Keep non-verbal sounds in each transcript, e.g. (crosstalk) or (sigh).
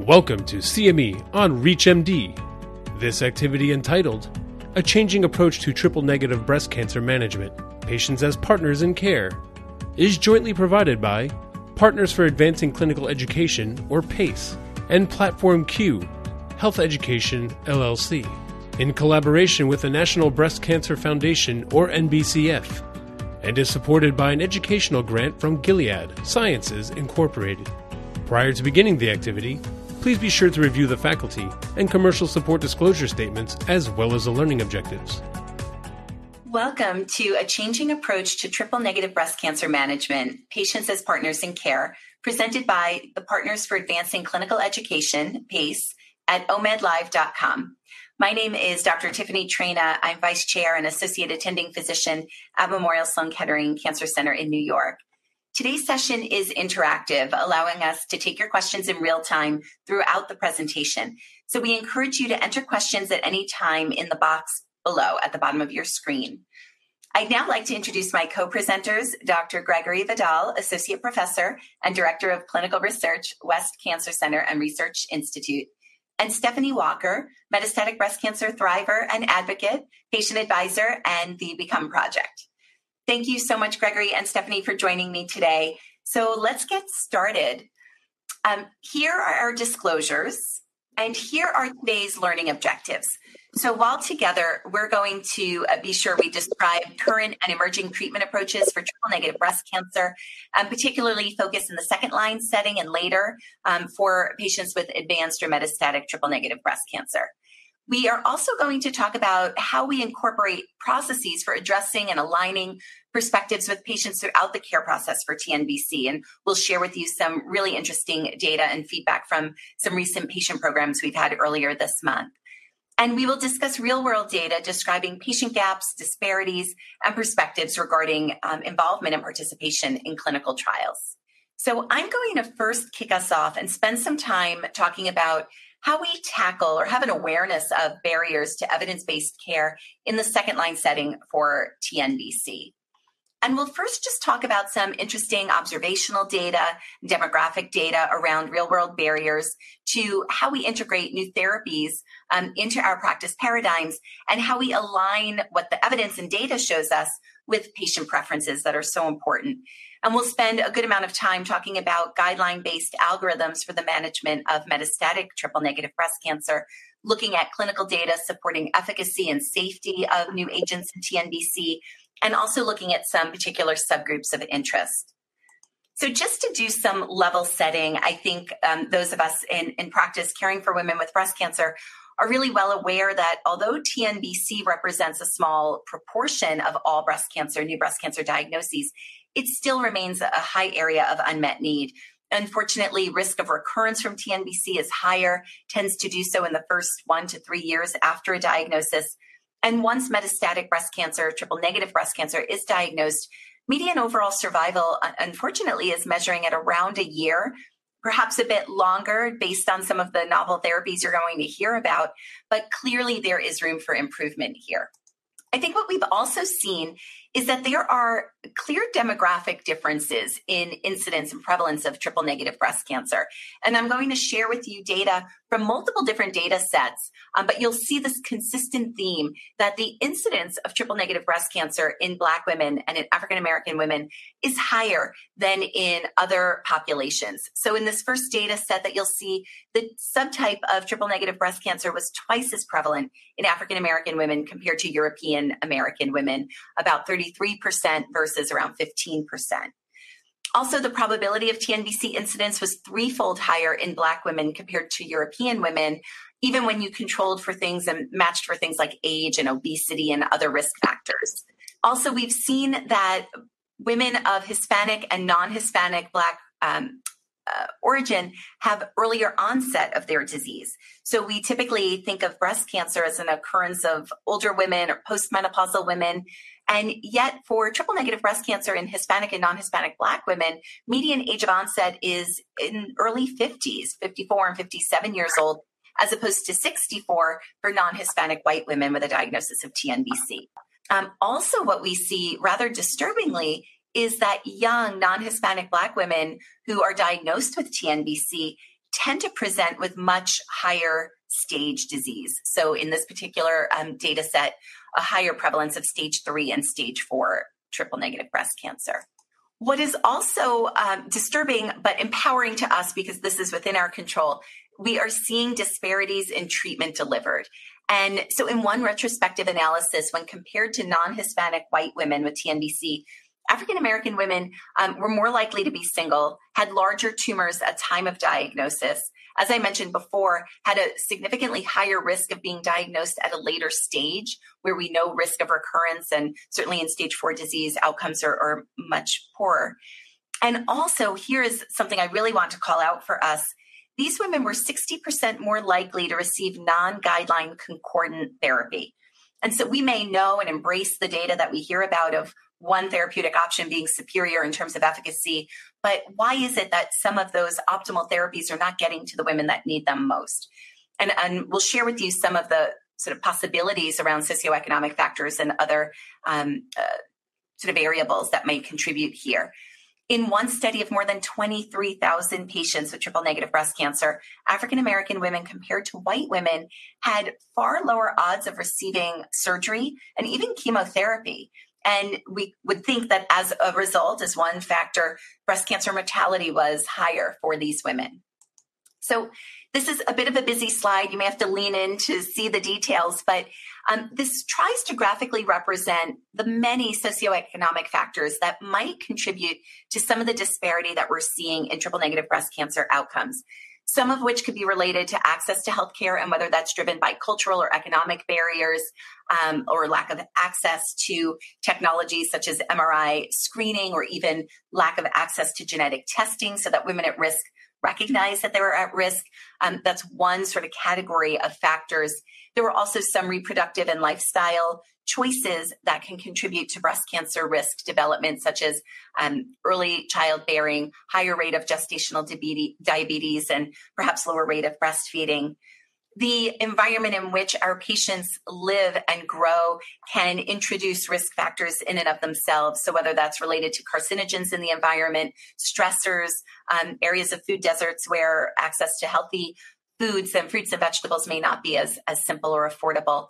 Welcome to CME on ReachMD. This activity entitled A Changing Approach to Triple Negative Breast Cancer Management Patients as Partners in Care is jointly provided by Partners for Advancing Clinical Education, or PACE, and Platform Q, Health Education, LLC, in collaboration with the National Breast Cancer Foundation, or NBCF, and is supported by an educational grant from Gilead Sciences Incorporated. Prior to beginning the activity, please be sure to review the faculty and commercial support disclosure statements as well as the learning objectives. Welcome to a changing approach to triple negative breast cancer management, patients as partners in care, presented by the Partners for Advancing Clinical Education, PACE, at omedlive.com. My name is Dr. Tiffany Traina. I'm Vice Chair and Associate Attending Physician at Memorial Sloan Kettering Cancer Center in New York. Today's session is interactive, allowing us to take your questions in real time throughout the presentation. So we encourage you to enter questions at any time in the box below at the bottom of your screen. I'd now like to introduce my co presenters Dr. Gregory Vidal, Associate Professor and Director of Clinical Research, West Cancer Center and Research Institute, and Stephanie Walker, Metastatic Breast Cancer Thriver and Advocate, Patient Advisor, and the Become Project. Thank you so much, Gregory and Stephanie, for joining me today. So let's get started. Um, here are our disclosures, and here are today's learning objectives. So, while together, we're going to uh, be sure we describe current and emerging treatment approaches for triple negative breast cancer, and particularly focus in the second line setting and later um, for patients with advanced or metastatic triple negative breast cancer. We are also going to talk about how we incorporate processes for addressing and aligning perspectives with patients throughout the care process for TNBC. And we'll share with you some really interesting data and feedback from some recent patient programs we've had earlier this month. And we will discuss real world data describing patient gaps, disparities, and perspectives regarding um, involvement and participation in clinical trials. So I'm going to first kick us off and spend some time talking about how we tackle or have an awareness of barriers to evidence based care in the second line setting for TNBC. And we'll first just talk about some interesting observational data, demographic data around real world barriers to how we integrate new therapies um, into our practice paradigms and how we align what the evidence and data shows us with patient preferences that are so important. And we'll spend a good amount of time talking about guideline based algorithms for the management of metastatic triple negative breast cancer, looking at clinical data supporting efficacy and safety of new agents in TNBC, and also looking at some particular subgroups of interest. So, just to do some level setting, I think um, those of us in, in practice caring for women with breast cancer are really well aware that although TNBC represents a small proportion of all breast cancer, new breast cancer diagnoses, it still remains a high area of unmet need. Unfortunately, risk of recurrence from TNBC is higher, tends to do so in the first one to three years after a diagnosis. And once metastatic breast cancer, triple negative breast cancer is diagnosed, median overall survival, uh, unfortunately, is measuring at around a year, perhaps a bit longer based on some of the novel therapies you're going to hear about. But clearly, there is room for improvement here. I think what we've also seen is that there are clear demographic differences in incidence and prevalence of triple negative breast cancer. And I'm going to share with you data from multiple different data sets, um, but you'll see this consistent theme that the incidence of triple negative breast cancer in Black women and in African American women is higher than in other populations. So in this first data set that you'll see, the subtype of triple negative breast cancer was twice as prevalent in African American women compared to European American women, about 30 33% versus around 15%. Also, the probability of TNBC incidence was threefold higher in Black women compared to European women, even when you controlled for things and matched for things like age and obesity and other risk factors. Also, we've seen that women of Hispanic and non Hispanic Black um, uh, origin have earlier onset of their disease. So we typically think of breast cancer as an occurrence of older women or postmenopausal women. And yet, for triple negative breast cancer in Hispanic and non Hispanic Black women, median age of onset is in early 50s, 54 and 57 years old, as opposed to 64 for non Hispanic white women with a diagnosis of TNBC. Um, also, what we see rather disturbingly is that young non Hispanic Black women who are diagnosed with TNBC tend to present with much higher stage disease. So, in this particular um, data set, a higher prevalence of stage three and stage four triple negative breast cancer. What is also um, disturbing but empowering to us because this is within our control, we are seeing disparities in treatment delivered. And so, in one retrospective analysis, when compared to non Hispanic white women with TNBC, African American women um, were more likely to be single, had larger tumors at time of diagnosis. As I mentioned before, had a significantly higher risk of being diagnosed at a later stage where we know risk of recurrence, and certainly in stage four disease, outcomes are, are much poorer. And also, here is something I really want to call out for us. These women were 60% more likely to receive non guideline concordant therapy. And so we may know and embrace the data that we hear about of one therapeutic option being superior in terms of efficacy. But why is it that some of those optimal therapies are not getting to the women that need them most? And, and we'll share with you some of the sort of possibilities around socioeconomic factors and other um, uh, sort of variables that may contribute here. In one study of more than 23,000 patients with triple negative breast cancer, African American women compared to white women had far lower odds of receiving surgery and even chemotherapy. And we would think that as a result, as one factor, breast cancer mortality was higher for these women. So this is a bit of a busy slide. You may have to lean in to see the details, but um, this tries to graphically represent the many socioeconomic factors that might contribute to some of the disparity that we're seeing in triple negative breast cancer outcomes some of which could be related to access to healthcare and whether that's driven by cultural or economic barriers um, or lack of access to technologies such as MRI screening or even lack of access to genetic testing so that women at risk recognize that they were at risk. Um, that's one sort of category of factors. There were also some reproductive and lifestyle choices that can contribute to breast cancer risk development, such as um, early childbearing, higher rate of gestational diabetes, and perhaps lower rate of breastfeeding. The environment in which our patients live and grow can introduce risk factors in and of themselves. So, whether that's related to carcinogens in the environment, stressors, um, areas of food deserts where access to healthy foods and fruits and vegetables may not be as, as simple or affordable.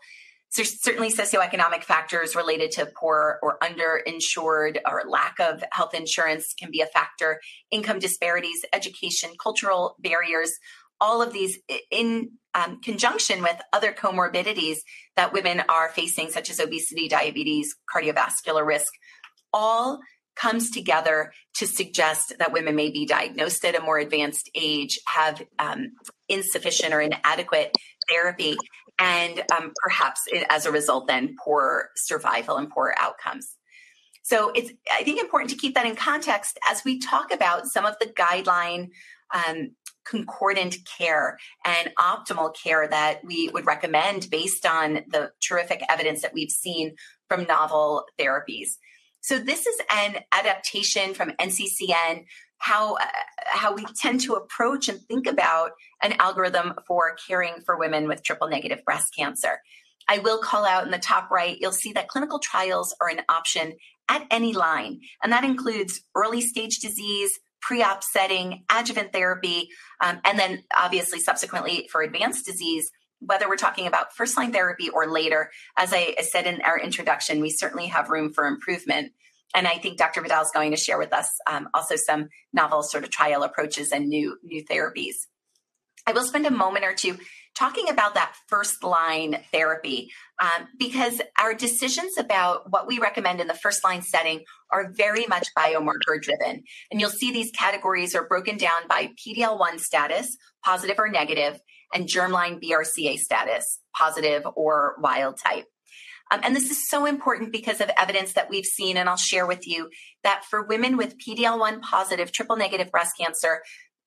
There's certainly socioeconomic factors related to poor or underinsured or lack of health insurance can be a factor. Income disparities, education, cultural barriers, all of these in um, conjunction with other comorbidities that women are facing, such as obesity, diabetes, cardiovascular risk, all comes together to suggest that women may be diagnosed at a more advanced age, have um, insufficient or inadequate therapy, and um, perhaps as a result, then poor survival and poor outcomes. So it's, I think, important to keep that in context as we talk about some of the guideline um, concordant care and optimal care that we would recommend based on the terrific evidence that we've seen from novel therapies. So this is an adaptation from NCCN how uh, how we tend to approach and think about an algorithm for caring for women with triple negative breast cancer. I will call out in the top right, you'll see that clinical trials are an option at any line, and that includes early stage disease, pre op setting, adjuvant therapy, um, and then obviously subsequently for advanced disease. Whether we're talking about first line therapy or later, as I said in our introduction, we certainly have room for improvement. And I think Dr. Vidal is going to share with us um, also some novel sort of trial approaches and new new therapies. I will spend a moment or two talking about that first line therapy um, because our decisions about what we recommend in the first line setting are very much biomarker driven. And you'll see these categories are broken down by PD-L1 status, positive or negative, and germline BRCA status, positive or wild type. Um, and this is so important because of evidence that we've seen, and I'll share with you that for women with PD-L1 positive triple negative breast cancer,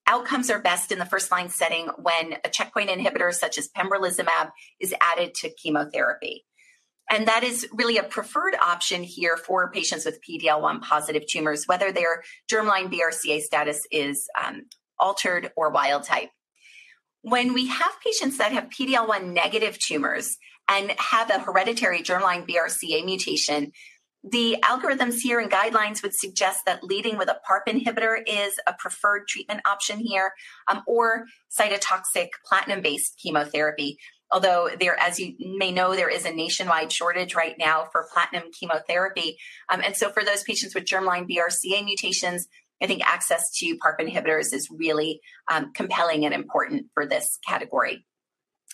outcomes are best in the first line setting when a checkpoint inhibitor such as pembrolizumab is added to chemotherapy. And that is really a preferred option here for patients with PD-L1 positive tumors, whether their germline BRCA status is um, altered or wild type. When we have patients that have PD-L1 negative tumors, and have a hereditary germline BRCA mutation, The algorithms here and guidelines would suggest that leading with a PARP inhibitor is a preferred treatment option here, um, or cytotoxic platinum based chemotherapy. Although there, as you may know, there is a nationwide shortage right now for platinum chemotherapy. Um, and so for those patients with germline BRCA mutations, I think access to PARP inhibitors is really um, compelling and important for this category.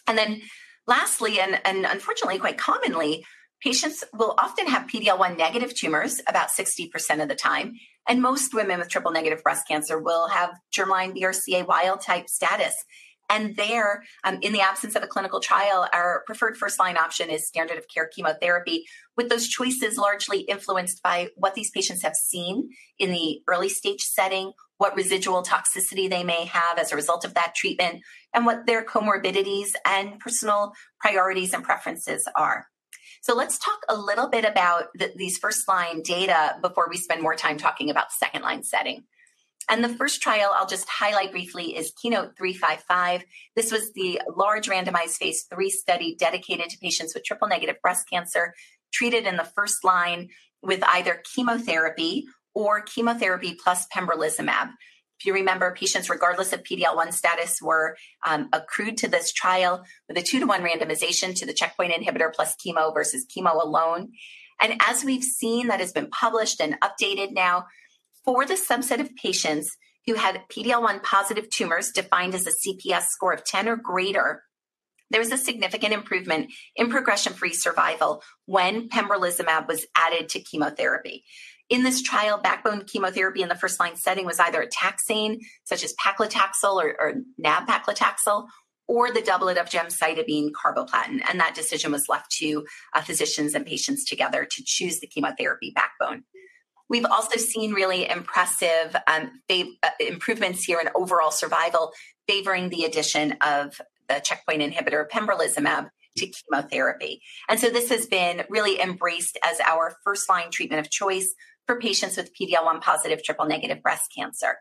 And then lastly, and, and unfortunately quite commonly, patients will often have PD-L1 negative tumors about 60% of the time. And most women with triple negative breast cancer will have germline BRCA wild type status. And there, um, in the absence of a clinical trial, our preferred first line option is standard of care chemotherapy, with those choices largely influenced by what these patients have seen in the early stage setting, what residual toxicity they may have as a result of that treatment, and what their comorbidities and personal priorities and preferences are. So let's talk a little bit about the, these first line data before we spend more time talking about second line setting. And the first trial I'll just highlight briefly is Keynote 355. This was the large randomized phase three study dedicated to patients with triple negative breast cancer treated in the first line with either chemotherapy or chemotherapy plus pembrolizumab. If you remember, patients, regardless of PD-L1 status, were um, accrued to this trial with a two to one randomization to the checkpoint inhibitor plus chemo versus chemo alone. And as we've seen, that has been published and updated now, for the subset of patients who had PD-L1 positive tumors defined as a CPS score of 10 or greater, there was a significant improvement in progression-free survival when pembrolizumab was added to chemotherapy. In this trial, backbone chemotherapy in the first line setting was either a taxane, such as paclitaxel or, or nab-paclitaxel, or the doublet of gemcitabine carboplatin. And that decision was left to uh, physicians and patients together to choose the chemotherapy backbone. We've also seen really impressive um, fav- uh, improvements here in overall survival, favoring the addition of the checkpoint inhibitor pembrolizumab to chemotherapy. And so this has been really embraced as our first line treatment of choice for patients with PD-L1 positive triple negative breast cancer.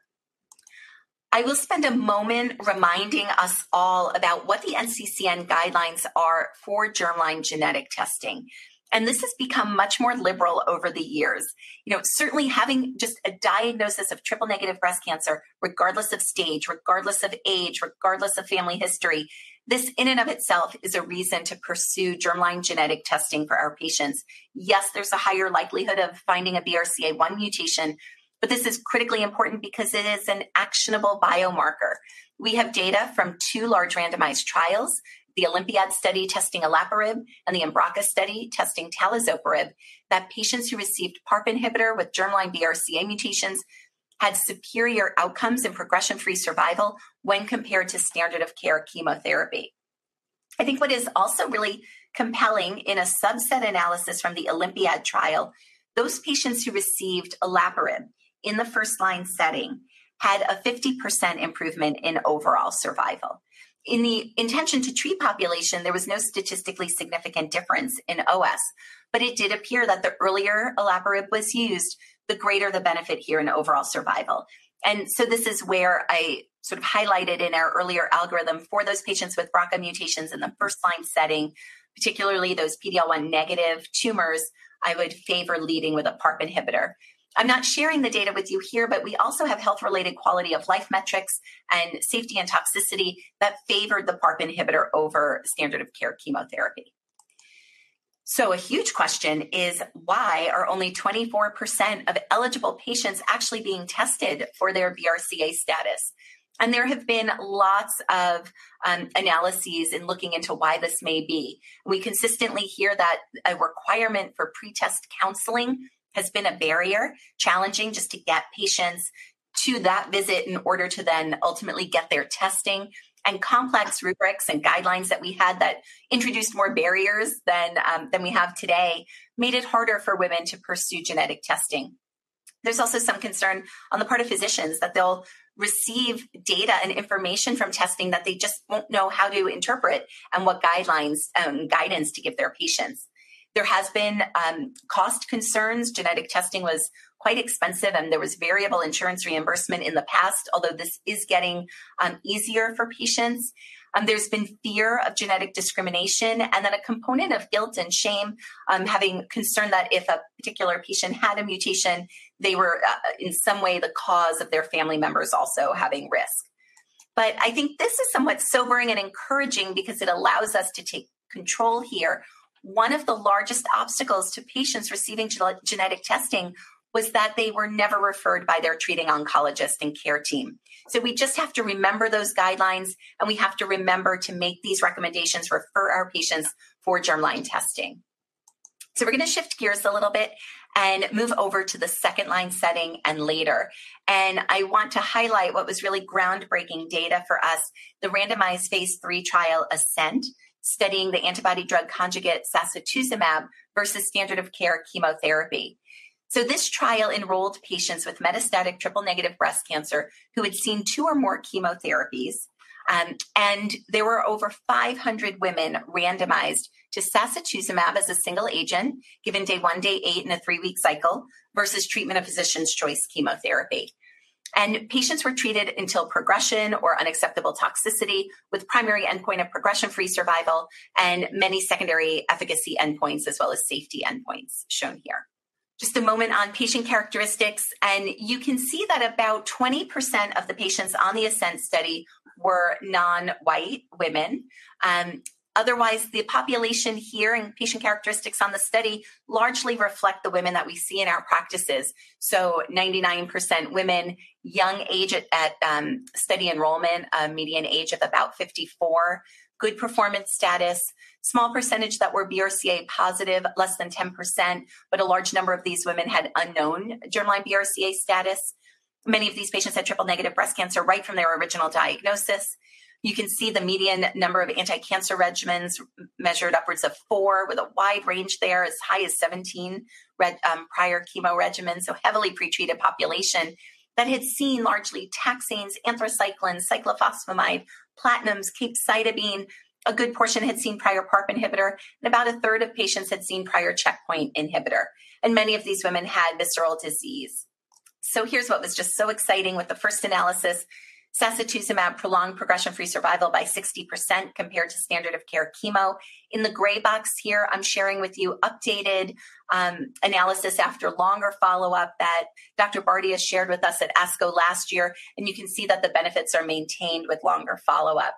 I will spend a moment reminding us all about what the NCCN guidelines are for germline genetic testing. And this has become much more liberal over the years. You know, certainly having just a diagnosis of triple negative breast cancer, regardless of stage, regardless of age, regardless of family history, this in and of itself is a reason to pursue germline genetic testing for our patients. Yes, there's a higher likelihood of finding a BRCA1 mutation, but this is critically important because it is an actionable biomarker. We have data from two large randomized trials the OlympiAD study testing olaparib and the EMBRACA study testing talazoparib that patients who received PARP inhibitor with germline BRCA mutations had superior outcomes in progression free survival when compared to standard of care chemotherapy. I think what is also really compelling in a subset analysis from the OlympiAD trial, those patients who received olaparib in the first line setting had a 50% improvement in overall survival in the intention to treat population, there was no statistically significant difference in OS, but it did appear that the earlier olaparib was used, the greater the benefit here in overall survival. And so this is where I sort of highlighted in our earlier algorithm for those patients with BRCA mutations in the first line setting, particularly those PD-L1 negative tumors, I would favor leading with a PARP inhibitor. I'm not sharing the data with you here, but we also have health related quality of life metrics and safety and toxicity that favored the PARP inhibitor over standard of care chemotherapy. So, a huge question is why are only 24% of eligible patients actually being tested for their BRCA status? And there have been lots of um, analyses in looking into why this may be. We consistently hear that a requirement for pretest counseling has been a barrier, challenging just to get patients to that visit in order to then ultimately get their testing and complex rubrics and guidelines that we had that introduced more barriers than um, than we have today made it harder for women to pursue genetic testing. There's also some concern on the part of physicians that they'll receive data and information from testing that they just won't know how to interpret and what guidelines and guidance to give their patients. There has been um, cost concerns. Genetic testing was quite expensive, and there was variable insurance reimbursement in the past, although this is getting um, easier for patients. Um, there's been fear of genetic discrimination, and then a component of guilt and shame, um, having concern that if a particular patient had a mutation, they were uh, in some way the cause of their family members also having risk. But I think this is somewhat sobering and encouraging because it allows us to take control here. One of the largest obstacles to patients receiving genetic testing was that they were never referred by their treating oncologist and care team. So we just have to remember those guidelines and we have to remember to make these recommendations, refer our patients for germline testing. So we're going to shift gears a little bit and move over to the second line setting and later. And I want to highlight what was really groundbreaking data for us the randomized phase three trial ASCENT, studying the antibody drug conjugate sacituzumab versus standard of care chemotherapy. So, this trial enrolled patients with metastatic triple negative breast cancer who had seen two or more chemotherapies. Um, and there were over 500 women randomized to sacituzumab as a single agent, given day one, day eight, in a three week cycle, versus treatment of physician's choice chemotherapy. And patients were treated until progression or unacceptable toxicity, with primary endpoint of progression free survival and many secondary efficacy endpoints as well as safety endpoints shown here just a moment on patient characteristics. And you can see that about 20% of the patients on the ASCENT study were non white women. Um, otherwise, the population here and patient characteristics on the study largely reflect the women that we see in our practices. So, 99% women, young age at, at um, study enrollment, a median age of about 54 good performance status, small percentage that were BRCA positive, less than 10%, but a large number of these women had unknown germline BRCA status. Many of these patients had triple negative breast cancer right from their original diagnosis. You can see the median number of anti cancer regimens measured upwards of four, with a wide range there, as high as 17 red, um, prior chemo regimens, so heavily pretreated population that had seen largely taxanes, anthracyclines, cyclophosphamide, platinums, capecitabine. A good portion had seen prior PARP inhibitor, and about a third of patients had seen prior checkpoint inhibitor. And many of these women had visceral disease. So here's what was just so exciting with the first analysis Sacituzumab prolonged progression free survival by 60% compared to standard of care chemo. In the gray box here, I'm sharing with you updated um, analysis after longer follow up that Dr. Bardia shared with us at ASCO last year. And you can see that the benefits are maintained with longer follow up.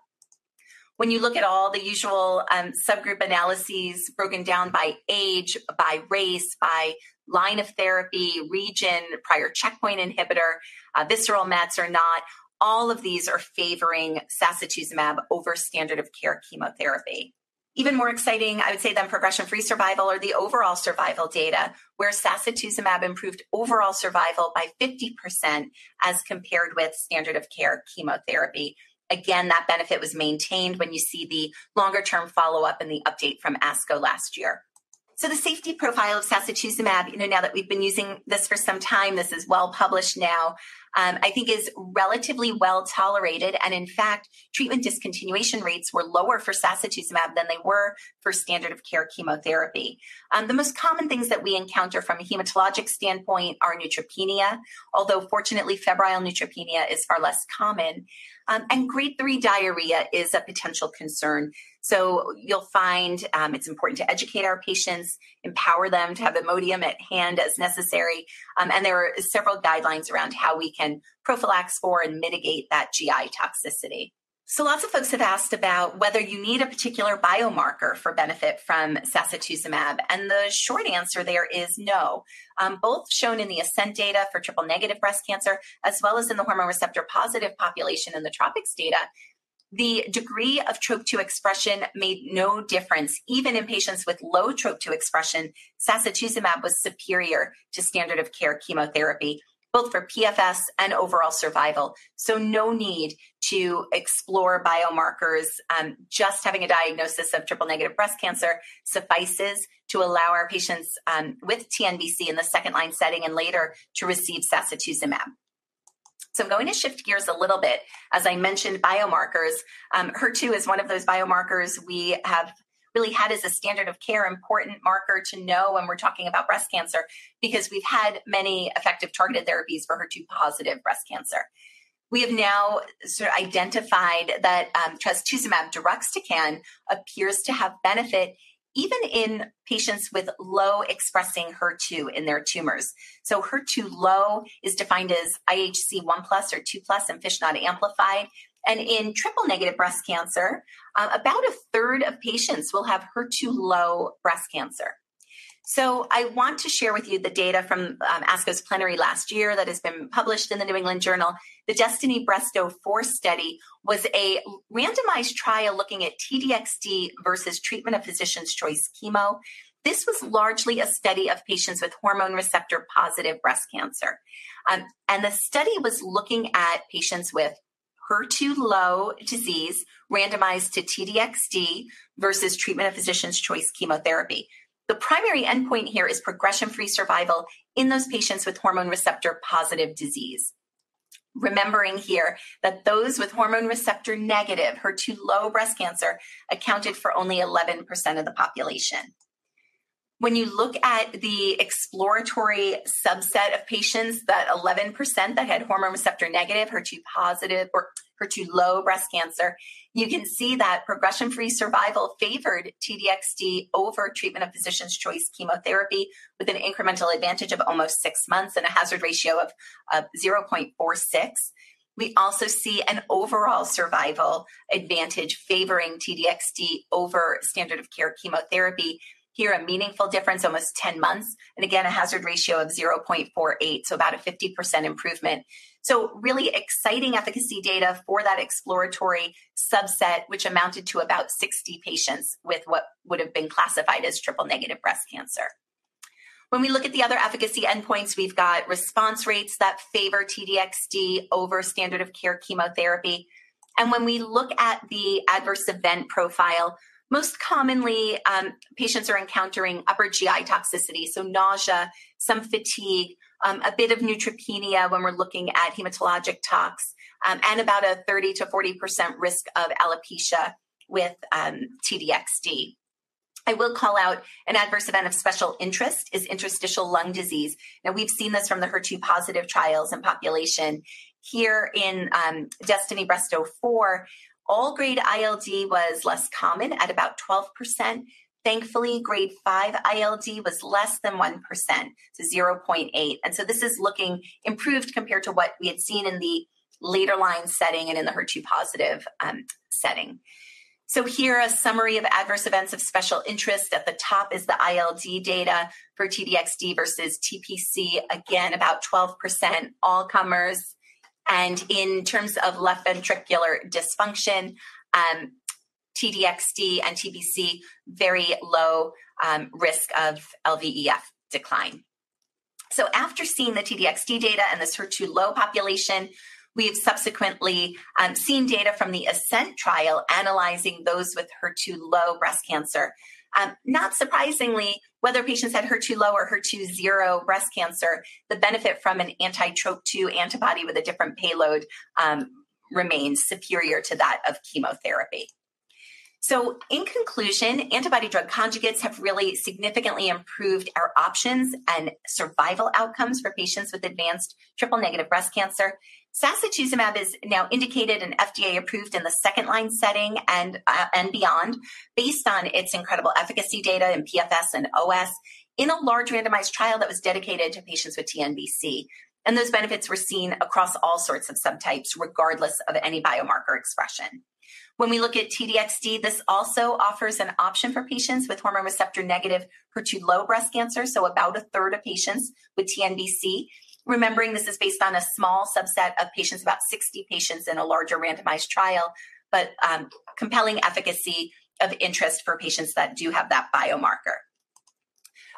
When you look at all the usual um, subgroup analyses broken down by age, by race, by line of therapy, region, prior checkpoint inhibitor, uh, visceral mets or not, all of these are favoring sacituzumab over standard of care chemotherapy. Even more exciting, I would say, than progression free survival or the overall survival data, where sacituzumab improved overall survival by 50% as compared with standard of care chemotherapy. Again, that benefit was maintained when you see the longer term follow up and the update from ASCO last year. So the safety profile of sacituzumab, you know, now that we've been using this for some time, this is well published now um, I think is relatively well tolerated. And in fact, treatment discontinuation rates were lower for sacituzumab than they were for standard of care chemotherapy. Um, the most common things that we encounter from a hematologic standpoint are neutropenia, although fortunately, febrile neutropenia is far less common. Um, and grade three diarrhea is a potential concern. So you'll find um, it's important to educate our patients, empower them to have Imodium at hand as necessary. Um, and there are several guidelines around how we can prophylax for and mitigate that GI toxicity. So, lots of folks have asked about whether you need a particular biomarker for benefit from sacituzumab. And the short answer there is no. Um, both shown in the ASCENT data for triple negative breast cancer, as well as in the hormone receptor positive population in the TROPiCS data, the degree of TROP2 expression made no difference. Even in patients with low TROP2 expression, sacituzumab was superior to standard of care chemotherapy both for PFS and overall survival. So, no need to explore biomarkers. Um, just having a diagnosis of triple negative breast cancer suffices to allow our patients um, with TNBC in the second line setting and later to receive sacituzumab. So I'm going to shift gears a little bit. As I mentioned, biomarkers. Um, HER2 is one of those biomarkers we have really had as a standard of care important marker to know when we're talking about breast cancer because we've had many effective targeted therapies for HER2 positive breast cancer. We have now sort of identified that um, trastuzumab deruxtecan appears to have benefit even in patients with low expressing HER2 in their tumors. So HER2 low is defined as IHC 1 plus or 2 plus and FISH not amplified. And in triple negative breast cancer, uh, about a third of patients will have HER2 low breast cancer. So I want to share with you the data from um, ASCO's plenary last year that has been published in the New England Journal. The Destiny Breast 04 study was a randomized trial looking at TDXD versus treatment of physician's choice chemo. This was largely a study of patients with hormone receptor positive breast cancer. Um, and the study was looking at patients with HER2 low disease randomized to TDXD versus treatment of physician's choice chemotherapy. The primary endpoint here is progression free survival in those patients with hormone receptor positive disease. Remembering here that those with hormone receptor negative, HER2 low breast cancer, accounted for only 11% of the population. When you look at the exploratory subset of patients, that 11% that had hormone receptor negative, HER2 positive, or HER2 low breast cancer, you can see that progression free survival favored TDXD over treatment of physician's choice chemotherapy with an incremental advantage of almost six months and a hazard ratio of, of 0.46. We also see an overall survival advantage favoring TDXD over standard of care chemotherapy here, a meaningful difference, almost 10 months. And again, a hazard ratio of 0.48, so about a 50% improvement. So, really exciting efficacy data for that exploratory subset, which amounted to about 60 patients with what would have been classified as triple negative breast cancer. When we look at the other efficacy endpoints, we've got response rates that favor TDXD over standard of care chemotherapy. And when we look at the adverse event profile, most commonly, um, patients are encountering upper GI toxicity, so nausea, some fatigue, um, a bit of neutropenia when we're looking at hematologic tox, um, and about a 30 to 40% risk of alopecia with um, TDXD. I will call out an adverse event of special interest is interstitial lung disease. Now, we've seen this from the HER2 positive trials and population. Here in um, Destiny Breast 04, all grade ILD was less common at about 12%. Thankfully, grade 5 ILD was less than 1%, so 0.8. And so this is looking improved compared to what we had seen in the later line setting and in the HER2 positive um, setting. So here a summary of adverse events of special interest. At the top is the ILD data for TDXD versus TPC. Again, about 12% all comers. And in terms of left ventricular dysfunction, um, TDXD and TPC, very low um, risk of LVEF decline. So, after seeing the TDXD data and this HER2 low population, we've subsequently um, seen data from the ASCENT trial analyzing those with HER2 low breast cancer. Um, not surprisingly, whether patients had HER2 low or HER2 zero breast cancer, the benefit from an anti TROP2 antibody with a different payload um, remains superior to that of chemotherapy. So, in conclusion, antibody drug conjugates have really significantly improved our options and survival outcomes for patients with advanced triple negative breast cancer. Sacituzumab is now indicated and FDA approved in the second line setting and uh, and beyond, based on its incredible efficacy data in PFS and OS in a large randomized trial that was dedicated to patients with TNBC. And those benefits were seen across all sorts of subtypes, regardless of any biomarker expression. When we look at TDXD, this also offers an option for patients with hormone receptor negative HER2 low breast cancer. So, about a third of patients with TNBC Remembering this is based on a small subset of patients, about 60 patients in a larger randomized trial, but um, compelling efficacy of interest for patients that do have that biomarker.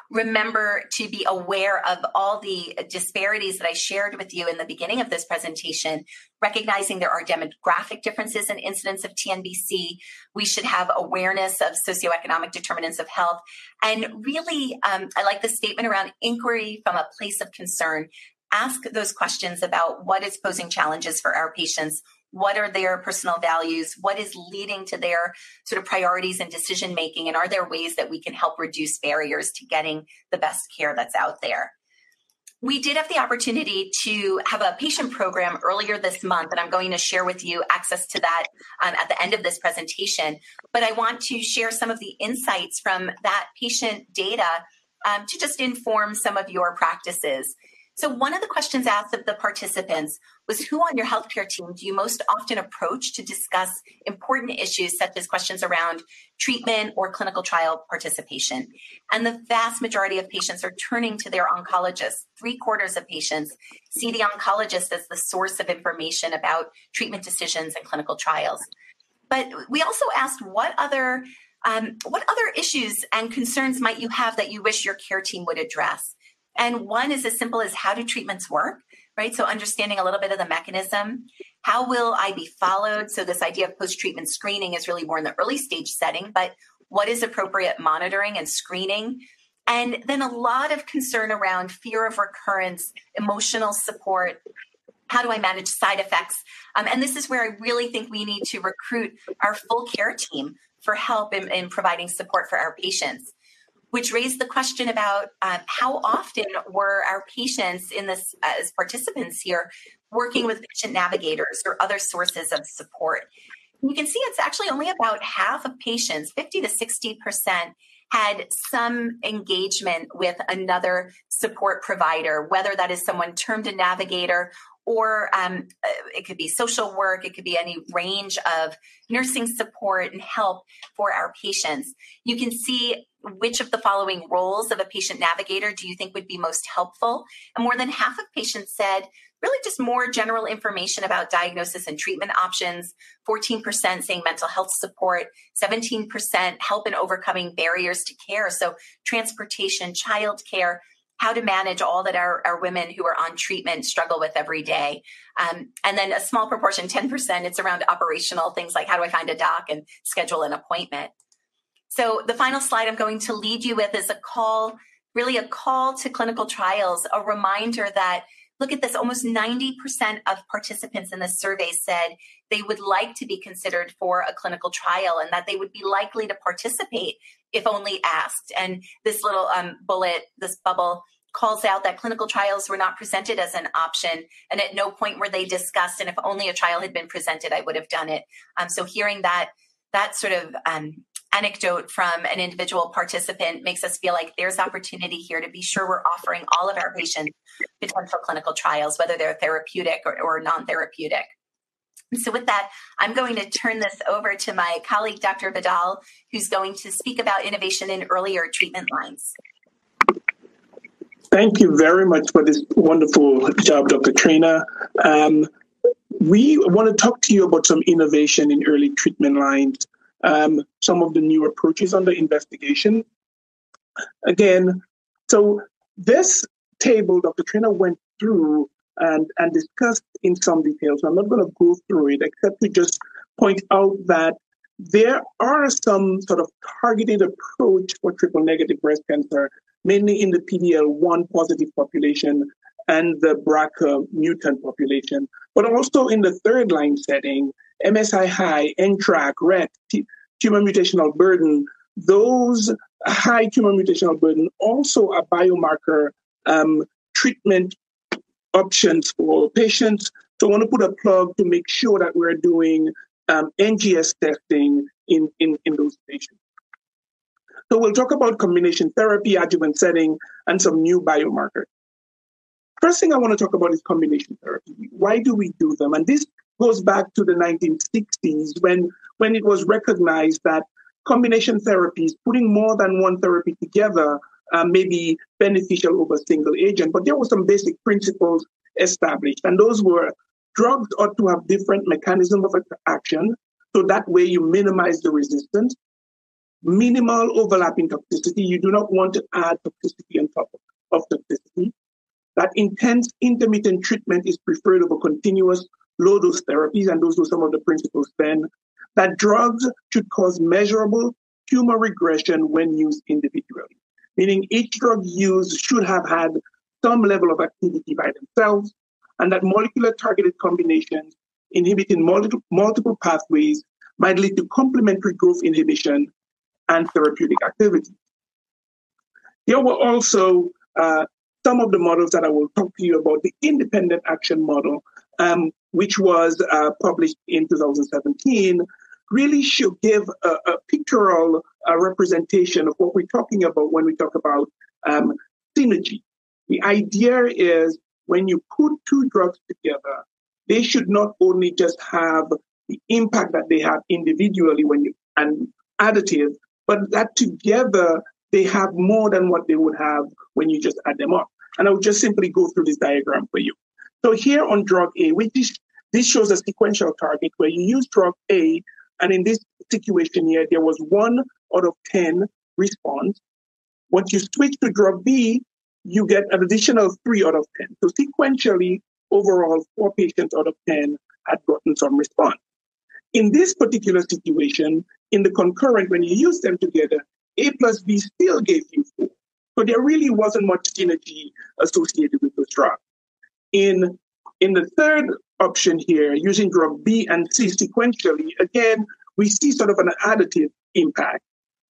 Remember to be aware of all the disparities that I shared with you in the beginning of this presentation, recognizing there are demographic differences in incidence of TNBC. We should have awareness of socioeconomic determinants of health. And really, um, I like the statement around inquiry from a place of concern ask those questions about what is posing challenges for our patients, what are their personal values what is leading to their sort of priorities and decision making and are there ways that we can help reduce barriers to getting the best care that's out there we did have the opportunity to have a patient program earlier this month, and I'm going to share with you access to that um, at the end of this presentation. But I want to share some of the insights from that patient data um, to just inform some of your practices. So, one of the questions asked of the participants was Who on your healthcare team do you most often approach to discuss important issues such as questions around treatment or clinical trial participation? And the vast majority of patients are turning to their oncologist. Three quarters of patients see the oncologist as the source of information about treatment decisions and clinical trials. But we also asked what other um, what other issues and concerns might you have that you wish your care team would address? And one is as simple as how do treatments work, right? So understanding a little bit of the mechanism. How will I be followed? So this idea of post treatment screening is really more in the early stage setting, but what is appropriate monitoring and screening? And then a lot of concern around fear of recurrence, emotional support. How do I manage side effects? Um, and this is where I really think we need to recruit our full care team for help in, in providing support for our patients which raised the question about um, how often were our patients in this as participants here working with patient navigators or other sources of support. You can see it's actually only about half of patients, 50 to 60 percent, had some engagement with another support provider, whether that is someone termed a navigator or um, it could be social work, it could be any range of nursing support and help for our patients. You can see which of the following roles of a patient navigator do you think would be most helpful? And more than half of patients said really just more general information about diagnosis and treatment options, 14% saying mental health support, 17% help in overcoming barriers to care. So, transportation, childcare, how to manage all that our, our women who are on treatment struggle with every day. Um, and then a small proportion, 10%, it's around operational things like how do I find a doc and schedule an appointment. So the final slide I'm going to lead you with is a call, really a call to clinical trials, a reminder that look at this almost 90% of participants in this survey said they would like to be considered for a clinical trial and that they would be likely to participate if only asked. And this little um, bullet this bubble calls out that clinical trials were not presented as an option. And at no point were they discussed. And if only a trial had been presented i would have done it. Um, so hearing that that sort of um, anecdote from an individual participant makes us feel like there's opportunity here to be sure we're offering all of our patients potential clinical trials, whether they're therapeutic or, or non therapeutic. So, with that, I'm going to turn this over to my colleague, Dr. Vidal, who's going to speak about innovation in earlier treatment lines. Thank you very much for this wonderful job, Dr. Traina. Um, we want to talk to you about some innovation in early treatment lines um, some of the new approaches under investigation. Again, so this table Dr. Traina went through and, and discussed in some detail. So I'm not going to go through it except to just point out that there are some sort of targeted approach for triple negative breast cancer, mainly in the PDL1 positive population and the BRCA mutant population, but also in the third line setting, MSI high, NTRK, RET, tumor mutational burden, those high tumor mutational burden also a biomarker um, treatment options for patients. So I want to put a plug to make sure that we're doing um, NGS testing in, in, in those patients. So we'll talk about combination therapy, adjuvant setting, and some new biomarkers. First thing I want to talk about is combination therapy. Why do we do them? And this goes back to the 1960s when, when it was recognized that combination therapies, putting more than one therapy together, uh, may be beneficial over single agent. But there were some basic principles established, and those were drugs ought to have different mechanisms of action, so that way you minimize the resistance. Minimal overlapping toxicity. You do not want to add toxicity on top of toxicity. That intense intermittent treatment is preferred over continuous low dose therapies, and those were some of the principles then, that drugs should cause measurable tumor regression when used individually, meaning each drug used should have had some level of activity by themselves, and that molecular targeted combinations inhibiting multiple, multiple pathways might lead to complementary growth inhibition and therapeutic activity. There were also uh, some of the models that I will talk to you about. The independent action model, um, which was uh, published in 2017, really should give a, a pictorial uh, representation of what we're talking about when we talk about um, synergy. The idea is when you put two drugs together, they should not only just have the impact that they have individually when you and additive, but that together they have more than what they would have when you just add them up. And I will just simply go through this diagram for you. So here on drug A, which is, this shows a sequential target where you use drug A, and in this situation here, there was one out of 10 response. Once you switch to drug B, you get an additional three out of 10. So sequentially, overall, four patients out of 10 had gotten some response. In this particular situation, in the concurrent, when you use them together, A plus B still gave you four. So there really wasn't much synergy associated with those drugs. In, in the third option here, using drug B and C sequentially, again, we see sort of an additive impact.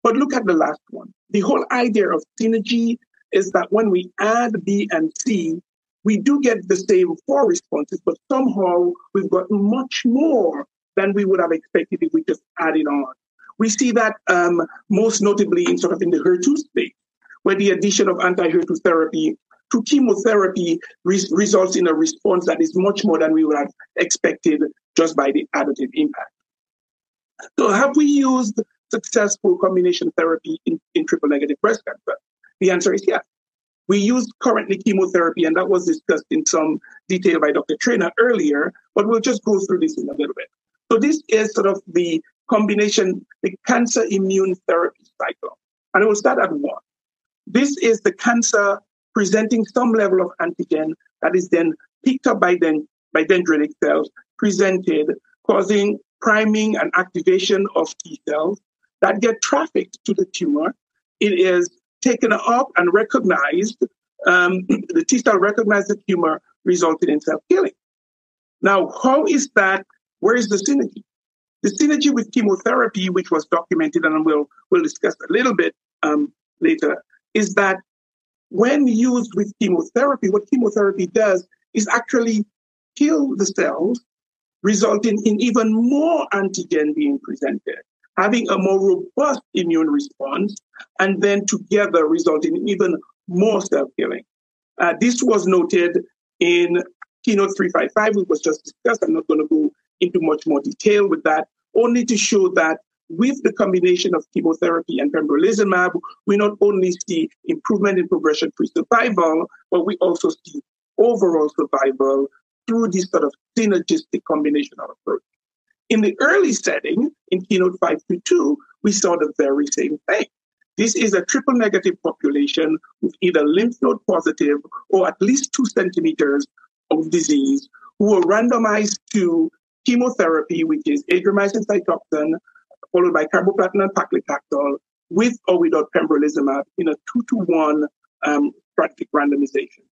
But look at the last one. The whole idea of synergy is that when we add B and C, we do get the same four responses, but somehow we've gotten much more than we would have expected if we just added on. We see that um, most notably in sort of in the HER2 space, where the addition of anti-HER2 therapy to chemotherapy re- results in a response that is much more than we would have expected just by the additive impact. So have we used successful combination therapy in, in triple negative breast cancer? The answer is yes. We use currently chemotherapy, and that was discussed in some detail by Dr. Traina earlier, but we'll just go through this in a little bit. So this is sort of the combination, the cancer immune therapy cycle. And I will start at one. This is the cancer presenting some level of antigen that is then picked up by, den- by dendritic cells, presented, causing priming and activation of T cells that get trafficked to the tumor. It is taken up and recognized, um, (clears throat) the T cell recognizes the tumor, resulting in cell killing. Now, how is that? Where is the synergy? The synergy with chemotherapy, which was documented, and we'll we'll discuss a little bit um, later, is that when used with chemotherapy, what chemotherapy does is actually kill the cells, resulting in even more antigen being presented having a more robust immune response, and then together resulting in even more cell killing. Uh, this was noted in Keynote 355, which was just discussed. I'm not going to go into much more detail with that, only to show that with the combination of chemotherapy and pembrolizumab, we not only see improvement in progression-free survival, but we also see overall survival through this sort of synergistic combination of approach. In the early setting, in Keynote 522, we saw the very same thing. This is a triple negative population with either lymph node positive or at least two centimeters of disease who were randomized to chemotherapy, which is adriamycin cytoxan, followed by carboplatin and paclitaxel, with or without pembrolizumab in a two to one um, strategic randomization.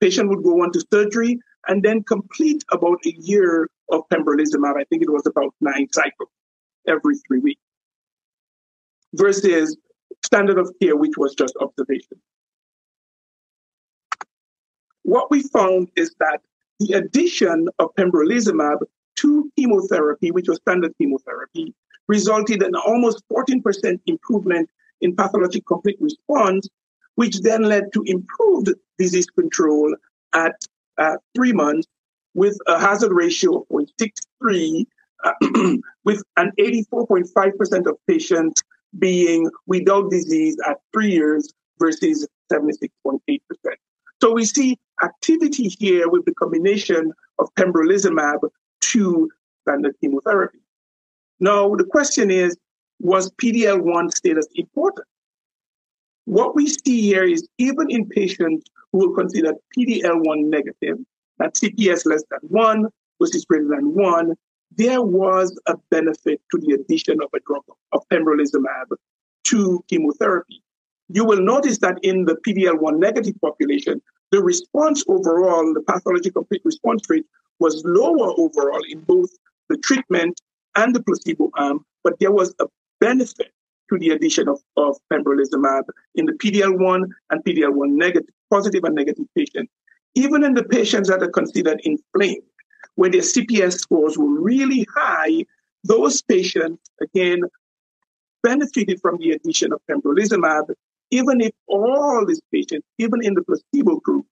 Patient would go on to surgery and then complete about a year of pembrolizumab. I think it was about nine cycles every three weeks versus standard of care, which was just observation. What we found is that the addition of pembrolizumab to chemotherapy, which was standard chemotherapy, resulted in almost 14% improvement in pathologic complete response, which then led to improved disease control at uh, three months with a hazard ratio of 0.63, uh, (clears throat) with an 84.5% of patients being without disease at three years versus 76.8%. So we see activity here with the combination of pembrolizumab to standard chemotherapy. Now, the question is, was PD-L1 status important? What we see here is even in patients who are considered PD-L1 negative, that CPS less than one versus greater than one, there was a benefit to the addition of a drug of pembrolizumab to chemotherapy. You will notice that in the PD-L1 negative population, the response overall, the pathology complete response rate was lower overall in both the treatment and the placebo arm, but there was a benefit to the addition of, of pembrolizumab in the PDL1 and PDL1 negative, positive and negative patients. Even in the patients that are considered inflamed, where their CPS scores were really high, those patients, again, benefited from the addition of pembrolizumab, even if all these patients, even in the placebo group,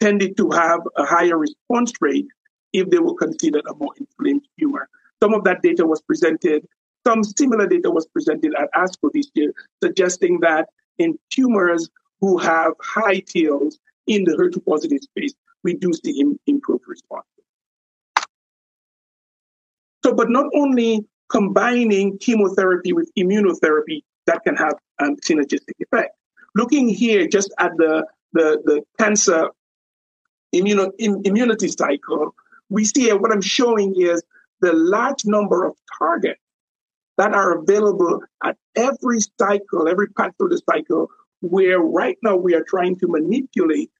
tended to have a higher response rate if they were considered a more inflamed tumor. Some of that data was presented, some similar data was presented at ASCO this year, suggesting that in tumors who have high TILs in the HER2 positive space, we do see improved response. So, but not only combining chemotherapy with immunotherapy that can have um, synergistic effect. Looking here just at the, the, the cancer immuno, Im, immunity cycle, we see what I'm showing is the large number of targets that are available at every cycle, every part of the cycle, where right now we are trying to manipulate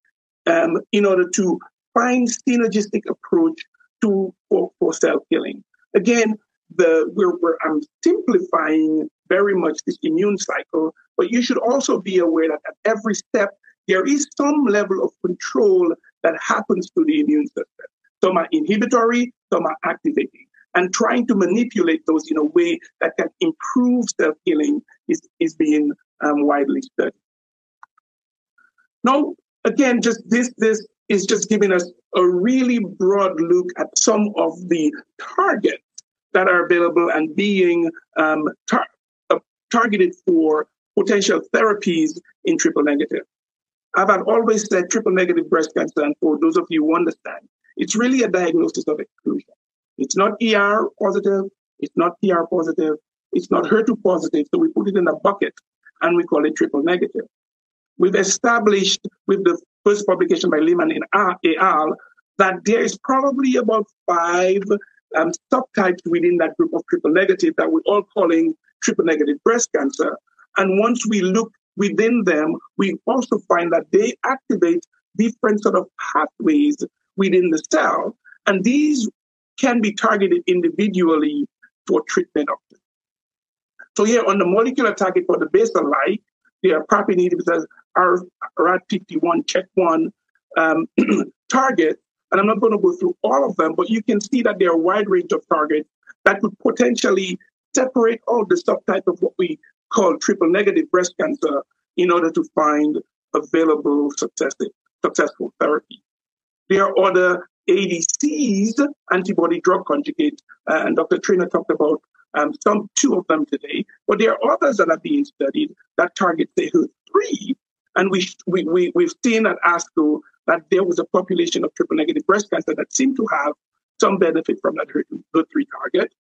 um, in order to find synergistic approach to for, for cell killing. Again, the we're, we're I'm simplifying very much this immune cycle, but you should also be aware that at every step there is some level of control that happens to the immune system. Some are inhibitory, some are activating. And trying to manipulate those in a way that can improve self healing is, is being um, widely studied. Now, again, just this, this is just giving us a really broad look at some of the targets that are available and being um, tar- uh, targeted for potential therapies in triple negative. I've always said triple negative breast cancer, and for those of you who understand, it's really a diagnosis of exclusion. It's not ER positive, it's not PR positive, it's not HER2 positive, so we put it in a bucket and we call it triple negative. We've established with the first publication by Lehmann in al that there is probably about five um, subtypes within that group of triple negative that we're all calling triple negative breast cancer. And once we look within them, we also find that they activate different sort of pathways within the cell. And these can be targeted individually for treatment options. So here on the molecular target for the basal-like, there are PARP inhibitors, RAD51, check one um, (clears throat) target. And I'm not going to go through all of them, but you can see that there are a wide range of targets that could potentially separate all the subtype of what we call triple negative breast cancer in order to find available successful therapy. There are other ADCs, antibody drug conjugates, uh, and Dr. Traina talked about um, some two of them today, but there are others that are being studied that target the HER3. And we, we, we, we've seen at ASCO that there was a population of triple negative breast cancer that seemed to have some benefit from that HER3 target.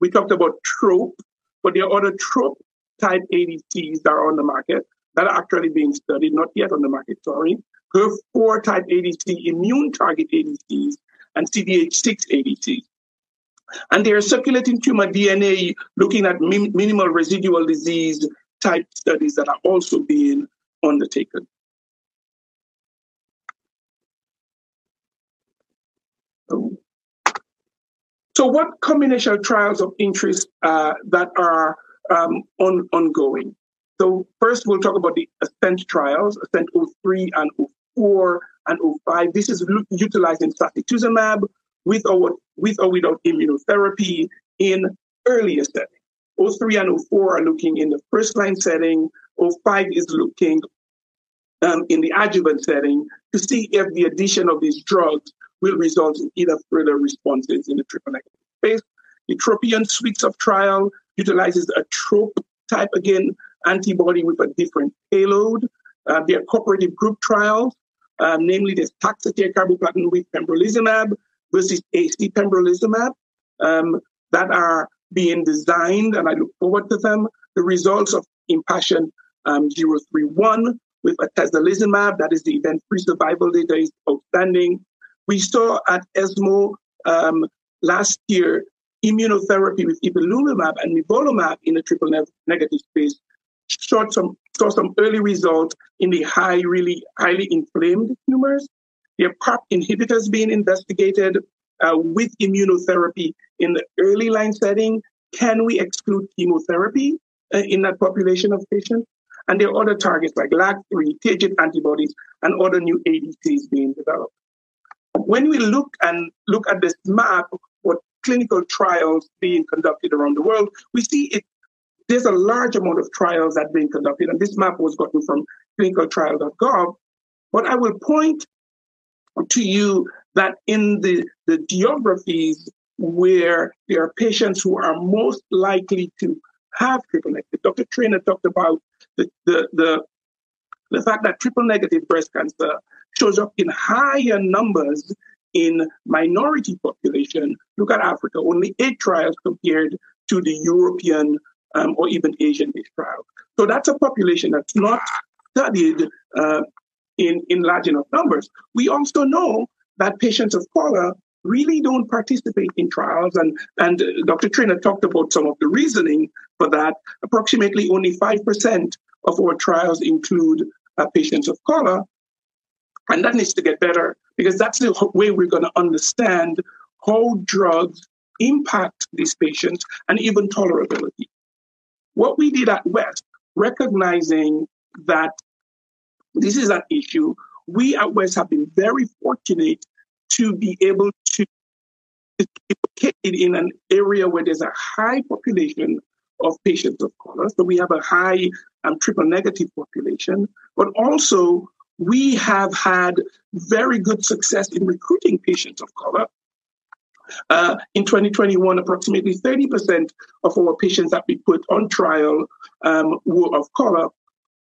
We talked about TROP, but there are other TROP type ADCs that are on the market that are actually being studied, not yet on the market, sorry. HER4 type ADC, immune target ADCs, and CDH6 ADCs. And they are circulating tumor DNA looking at min- minimal residual disease type studies that are also being undertaken. So, what combination trials of interest uh, that are um, on, ongoing? So, first we'll talk about the ASCENT trials, ASCENT 03 and 04 and 05. This is utilizing sacituzumab with or, with or without immunotherapy in earlier setting. 03 and 04 are looking in the first line setting. 05 is looking um, in the adjuvant setting to see if the addition of these drugs will result in either further responses in the triple negative space. The Tropion suites of trial utilizes a trope type again antibody with a different payload. Uh, there are cooperative group trials, um, namely the taxotere carboplatin with pembrolizumab versus AC pembrolizumab um, that are being designed, and I look forward to them. The results of Impassion um, 031 with atezolizumab, that is the event-free survival data is outstanding. We saw at ESMO um, last year immunotherapy with ipilimumab and nivolumab in the triple negative space showed some saw some early results in the high, really highly inflamed tumors. Are PARP inhibitors being investigated uh, with immunotherapy in the early line setting. Can we exclude chemotherapy uh, in that population of patients? And there are other targets like LAG3, TIGIT antibodies, and other new ADCs being developed. When we look and look at this map for clinical trials being conducted around the world, we see it. There's a large amount of trials that are being conducted, and this map was gotten from clinicaltrial.gov. But I will point to you that in the, the geographies where there are patients who are most likely to have triple negative, Dr. Traina talked about the, the, the, the fact that triple negative breast cancer shows up in higher numbers in minority population. Look at Africa, only eight trials compared to the European um, or even Asian-based trials. So that's a population that's not studied uh, in, in large enough numbers. We also know that patients of color really don't participate in trials. And, and Dr. Traina talked about some of the reasoning for that. Approximately only 5% of our trials include uh, patients of color. And that needs to get better because that's the way we're going to understand how drugs impact these patients and even tolerability. What we did at West, recognizing that this is an issue, we at West have been very fortunate to be able to located in an area where there's a high population of patients of color. So we have a high um, triple negative population, but also we have had very good success in recruiting patients of color. Uh, in 2021, approximately 30% of our patients that we put on trial um, were of color.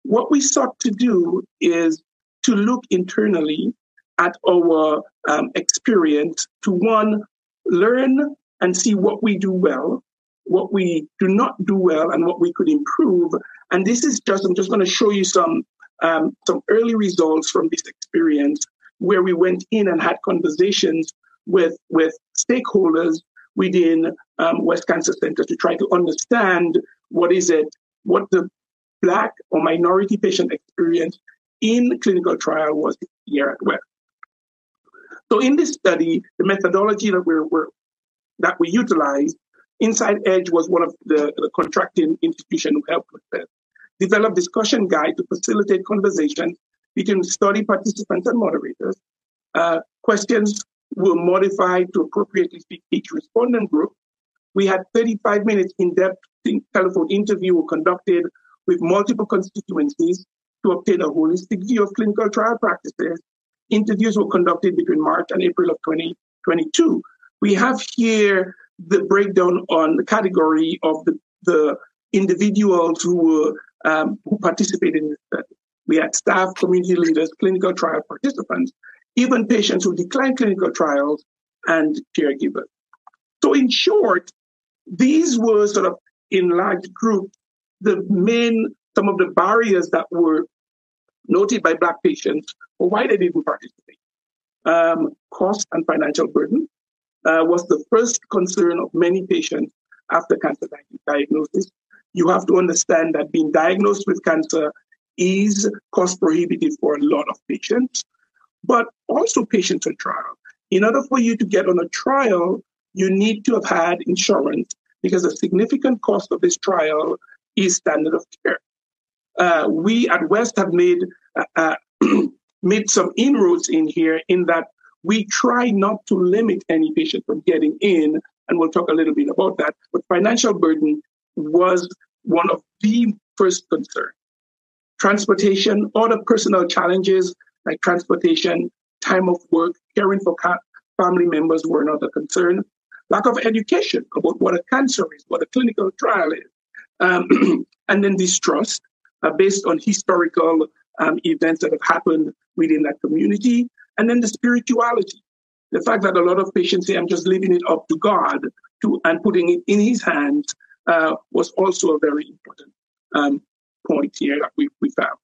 What we sought to do is to look internally at our um, experience to one, learn and see what we do well, what we do not do well, and what we could improve. And this is just, I'm just going to show you some um, some early results from this experience where we went in and had conversations with, with stakeholders within um, West Cancer Center to try to understand what is it, what the Black or minority patient experience in clinical trial was here at West. So in this study, the methodology that we're that we utilized, Inside Edge was one of the, the contracting institution who helped with this develop discussion guide to facilitate conversation between study participants and moderators. Uh, questions were modified to appropriately fit each respondent group. We had 35 minutes in-depth telephone interview conducted with multiple constituencies to obtain a holistic view of clinical trial practices. Interviews were conducted between March and April of 2022. We have here the breakdown on the category of the, the individuals who were um, who participated in the study. We had staff, community leaders, clinical trial participants, even patients who declined clinical trials, and caregivers. So, in short, these were sort of in large groups the main, some of the barriers that were noted by Black patients for why they didn't participate. Um, cost and financial burden uh, was the first concern of many patients after cancer diagnosis you have to understand that being diagnosed with cancer is cost prohibitive for a lot of patients, but also patients on trial. In order for you to get on a trial, you need to have had insurance because a significant cost of this trial is standard of care. Uh, we at West have made uh, uh (clears throat) made some inroads in here in that we try not to limit any patient from getting in, and we'll talk a little bit about that. But financial burden was one of the first concerns. Transportation, other personal challenges like transportation, time of work, caring for family members were another concern. Lack of education about what a cancer is, what a clinical trial is. Um, (clears throat) and then distrust uh, based on historical um, events that have happened within that community. And then the spirituality. The fact that a lot of patients say, I'm just leaving it up to God to, and putting it in his hands uh, was also a very important um, point here that we, we found.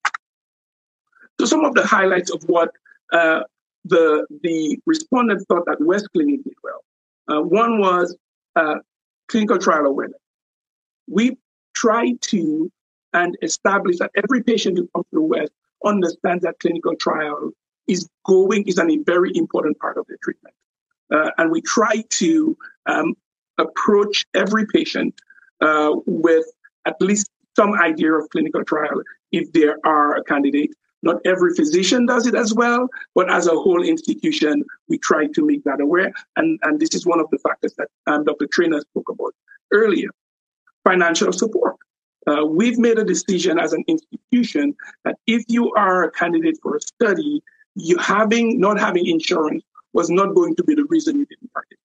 So some of the highlights of what uh, the the respondents thought that West Clinic did well. Uh, one was uh, clinical trial awareness. We try to and establish that every patient who comes to the West understands that clinical trial is going is a very important part of the treatment. Uh, and we try to um, approach every patient uh, with at least some idea of clinical trial if there are a candidate. Not every physician does it as well, but as a whole institution, we try to make that aware. And, and this is one of the factors that um, Dr. Traina spoke about earlier financial support. Uh, we've made a decision as an institution that if you are a candidate for a study, you having not having insurance was not going to be the reason you didn't participate.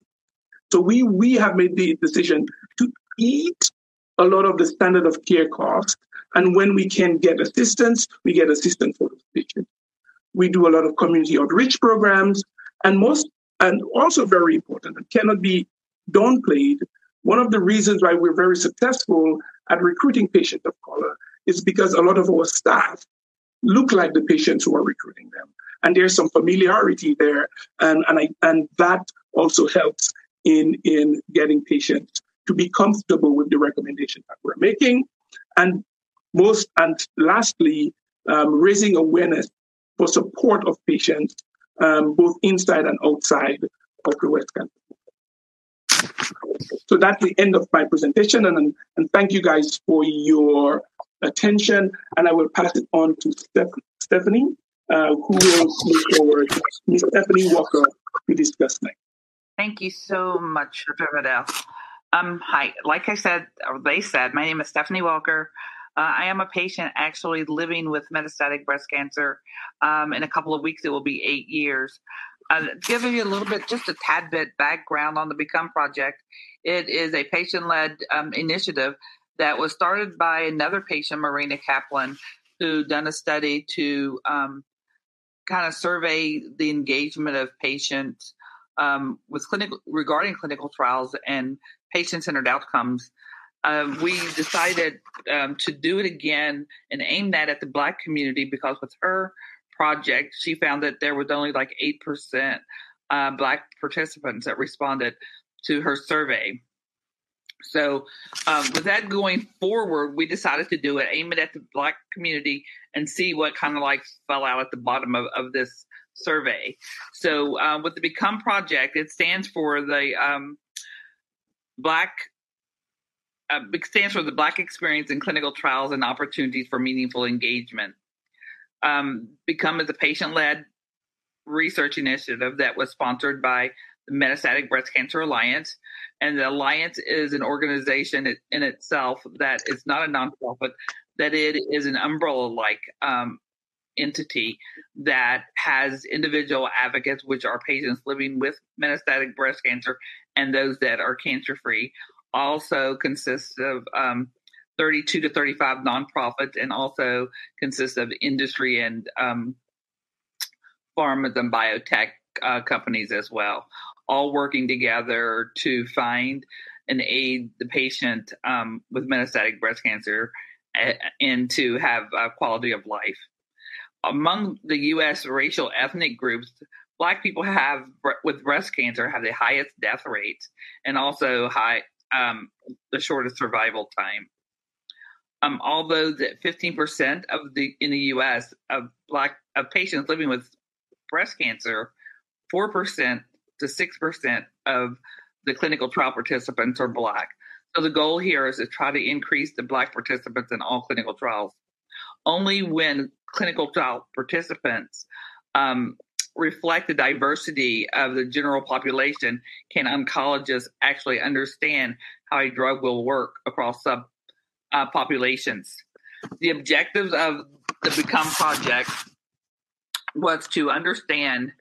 So we we have made the decision to eat a lot of the standard of care costs, and when we can get assistance, we get assistance for the patients. We do a lot of community outreach programs, and most and also very important and cannot be downplayed. One of the reasons why we're very successful at recruiting patients of color is because a lot of our staff look like the patients who are recruiting them. And there's some familiarity there. And, and, I, and that also helps in, in getting patients to be comfortable with the recommendations that we're making. And most, and lastly, um, raising awareness for support of patients, um, both inside and outside of the West Campus. So that's the end of my presentation, and, and thank you guys for your attention. And I will pass it on to Steph- Stephanie, uh, who will move forward. Ms. Stephanie Walker to discuss next. Thank you so much, Dr. Um, hi, like I said, or they said, my name is Stephanie Walker. Uh, I am a patient actually living with metastatic breast cancer. Um, in a couple of weeks, it will be eight years. Uh, give you a little bit, just a tad bit background on the Become Project. It is a patient led um, initiative that was started by another patient, Marina Kaplan, who done a study to um, kind of survey the engagement of patients um, with clinical regarding clinical trials and patient-centered outcomes. Uh, we decided um, to do it again and aim that at the Black community because with her project, she found that there was only like eight percent uh, Black participants that responded to her survey. So, um, with that going forward, we decided to do it, aim it at the Black community, and see what kind of like fell out at the bottom of, of this survey. So, uh, with the Become Project, it stands for the um, Black. Uh, stands for the Black Experience in Clinical Trials and Opportunities for Meaningful Engagement. Um, Become is a patient-led research initiative that was sponsored by the Metastatic Breast Cancer Alliance. And the Alliance is an organization in itself that is not a nonprofit, that it is an umbrella like um, entity that has individual advocates, which are patients living with metastatic breast cancer and those that are cancer free. Also consists of um, 32 to 35 nonprofits and also consists of industry and um, pharma and biotech uh, companies as well all working together to find and aid the patient um, with metastatic breast cancer and to have a quality of life. Among the U.S. racial ethnic groups, Black people have with breast cancer have the highest death rates and also high um, the shortest survival time. Um, although that 15% of the in the U.S. of black of patients living with breast cancer, 4% to 6% of the clinical trial participants are Black. So the goal here is to try to increase the Black participants in all clinical trials. Only when clinical trial participants um, reflect the diversity of the general population can oncologists actually understand how a drug will work across sub uh, populations. The objectives of the Become Project was to understand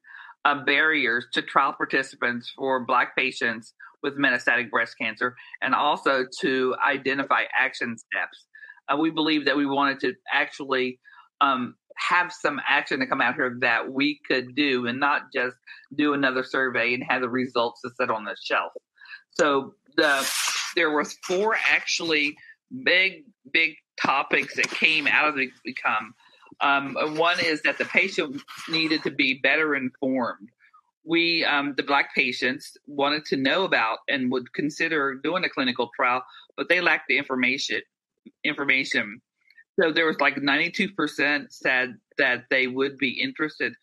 uh, barriers to trial participants for Black patients with metastatic breast cancer and also to identify action steps. Uh, we believe that we wanted to actually um, have some action to come out here that we could do and not just do another survey and have the results to sit on the shelf. So the there was four actually big big topics that came out of the become um, one is that the patient needed to be better informed. We, um, the Black patients, wanted to know about and would consider doing a clinical trial, but they lacked the information. Information. So there was like 92% said that they would be interested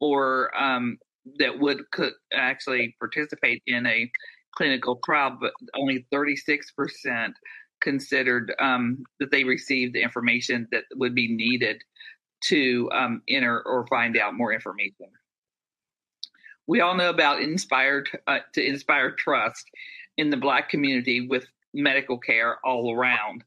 or um, that would could actually participate in a clinical trial, but only 36% considered um, that they received the information that would be needed to um, enter or find out more information. We all know about inspired uh, to inspire trust in the Black community with medical care all around.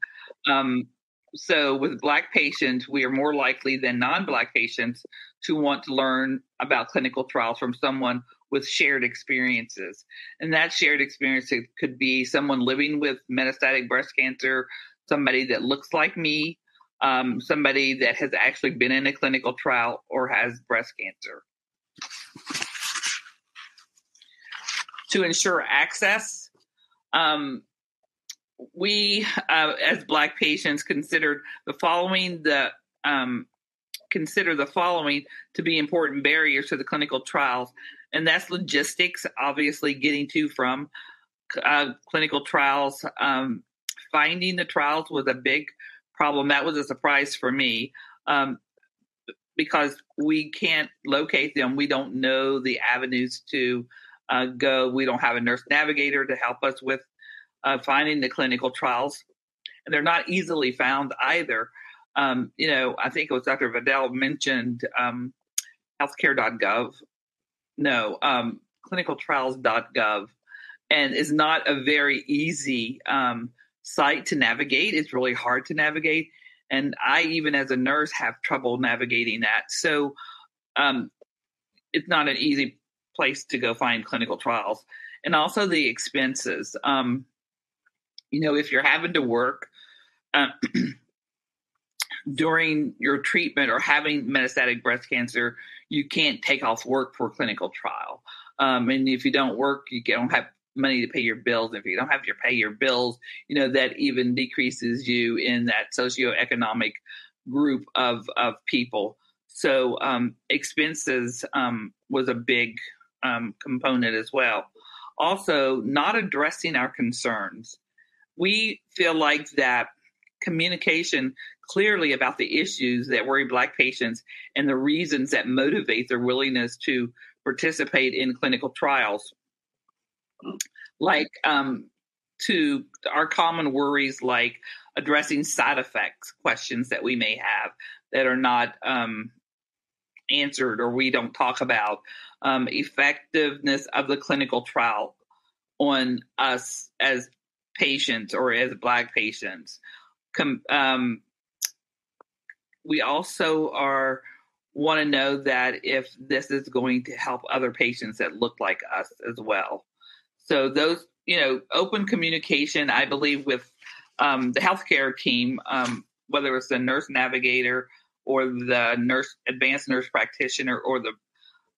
Um, so, with Black patients, we are more likely than non Black patients to want to learn about clinical trials from someone with shared experiences. And that shared experience could be someone living with metastatic breast cancer, somebody that looks like me, um, somebody that has actually been in a clinical trial or has breast cancer. To ensure access, um, we, uh, as Black patients, considered the following the um, consider the following to be important barriers to the clinical trials, and that's logistics. Obviously, getting to from uh, clinical trials, um, finding the trials was a big problem. That was a surprise for me um, because we can't locate them. We don't know the avenues to uh, go. We don't have a nurse navigator to help us with uh, finding the clinical trials, and they're not easily found either. Um, you know, I think it was Dr. Vidal mentioned um, healthcare.gov. No, um, clinicaltrials.gov, and is not a very easy um, site to navigate. It's really hard to navigate, and I, even as a nurse, have trouble navigating that. So, um, it's not an easy place to go find clinical trials, and also the expenses. Um, you know, if you're having to work uh, (clears throat) during your treatment or having metastatic breast cancer, you can't take off work for clinical trial. Um, and if you don't work, you don't have money to pay your bills. If you don't have to pay your bills, you know, that even decreases you in that socioeconomic group of, of people. So um, expenses um, was a big um, component as well. Also, not addressing our concerns we feel like that communication clearly about the issues that worry Black patients and the reasons that motivate their willingness to participate in clinical trials. Like um, to our common worries, like addressing side effects questions that we may have that are not um, answered or we don't talk about, um, effectiveness of the clinical trial on us as patients or as Black patients. Com- um, we also are want to know that if this is going to help other patients that look like us as well. So those, you know, open communication, I believe, with um, the healthcare team, um, whether it's the nurse navigator or the nurse advanced nurse practitioner or the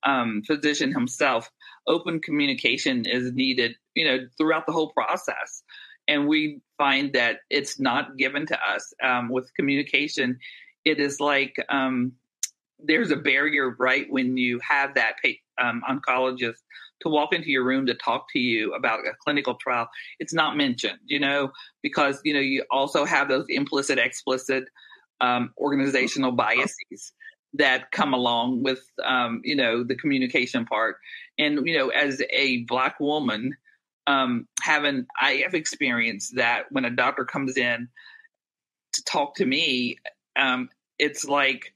um, physician himself, open communication is needed, you know, throughout the whole process and we find that it's not given to us um, with communication. It is like um, there's a barrier, right, when you have that um, oncologist to walk into your room to talk to you about a clinical trial. It's not mentioned, you know, because you know you also have those implicit, explicit um, organizational biases that come along with um, you know the communication part and you know as a black woman um, having I have experienced that when a doctor comes in to talk to me, um, it's like